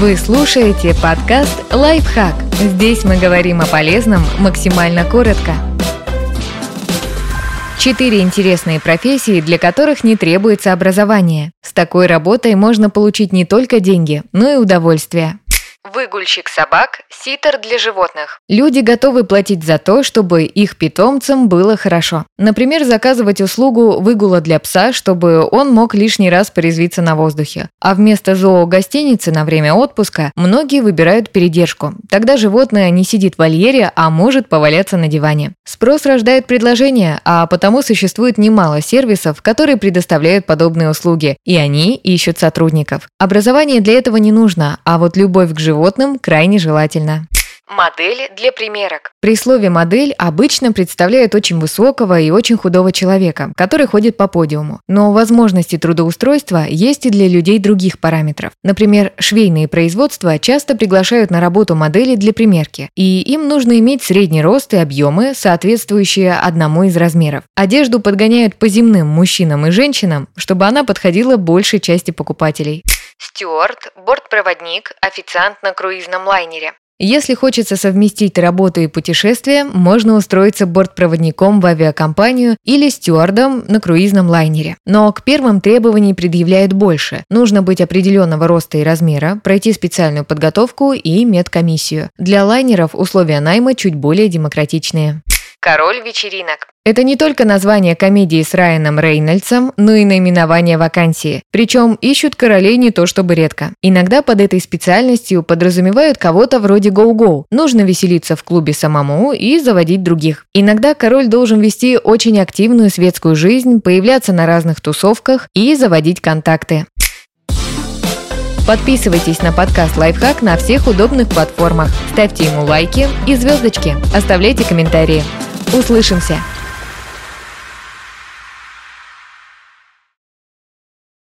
Вы слушаете подкаст «Лайфхак». Здесь мы говорим о полезном максимально коротко. Четыре интересные профессии, для которых не требуется образование. С такой работой можно получить не только деньги, но и удовольствие. Выгульщик собак, ситер для животных. Люди готовы платить за то, чтобы их питомцам было хорошо. Например, заказывать услугу выгула для пса, чтобы он мог лишний раз порезвиться на воздухе. А вместо зоогостиницы на время отпуска многие выбирают передержку. Тогда животное не сидит в вольере, а может поваляться на диване. Спрос рождает предложение, а потому существует немало сервисов, которые предоставляют подобные услуги, и они ищут сотрудников. Образование для этого не нужно, а вот любовь к животным животным крайне желательно. Модель для примерок. При слове «модель» обычно представляют очень высокого и очень худого человека, который ходит по подиуму. Но возможности трудоустройства есть и для людей других параметров. Например, швейные производства часто приглашают на работу модели для примерки, и им нужно иметь средний рост и объемы, соответствующие одному из размеров. Одежду подгоняют по земным мужчинам и женщинам, чтобы она подходила большей части покупателей. Стюарт, бортпроводник, официант на круизном лайнере. Если хочется совместить работу и путешествие, можно устроиться бортпроводником в авиакомпанию или стюардом на круизном лайнере. Но к первым требований предъявляют больше. Нужно быть определенного роста и размера, пройти специальную подготовку и медкомиссию. Для лайнеров условия найма чуть более демократичные. Король вечеринок. Это не только название комедии с Райаном Рейнольдсом, но и наименование вакансии. Причем ищут королей не то чтобы редко. Иногда под этой специальностью подразумевают кого-то вроде гоу-гоу. Нужно веселиться в клубе самому и заводить других. Иногда король должен вести очень активную светскую жизнь, появляться на разных тусовках и заводить контакты. Подписывайтесь на подкаст «Лайфхак» на всех удобных платформах. Ставьте ему лайки и звездочки. Оставляйте комментарии. Услышимся!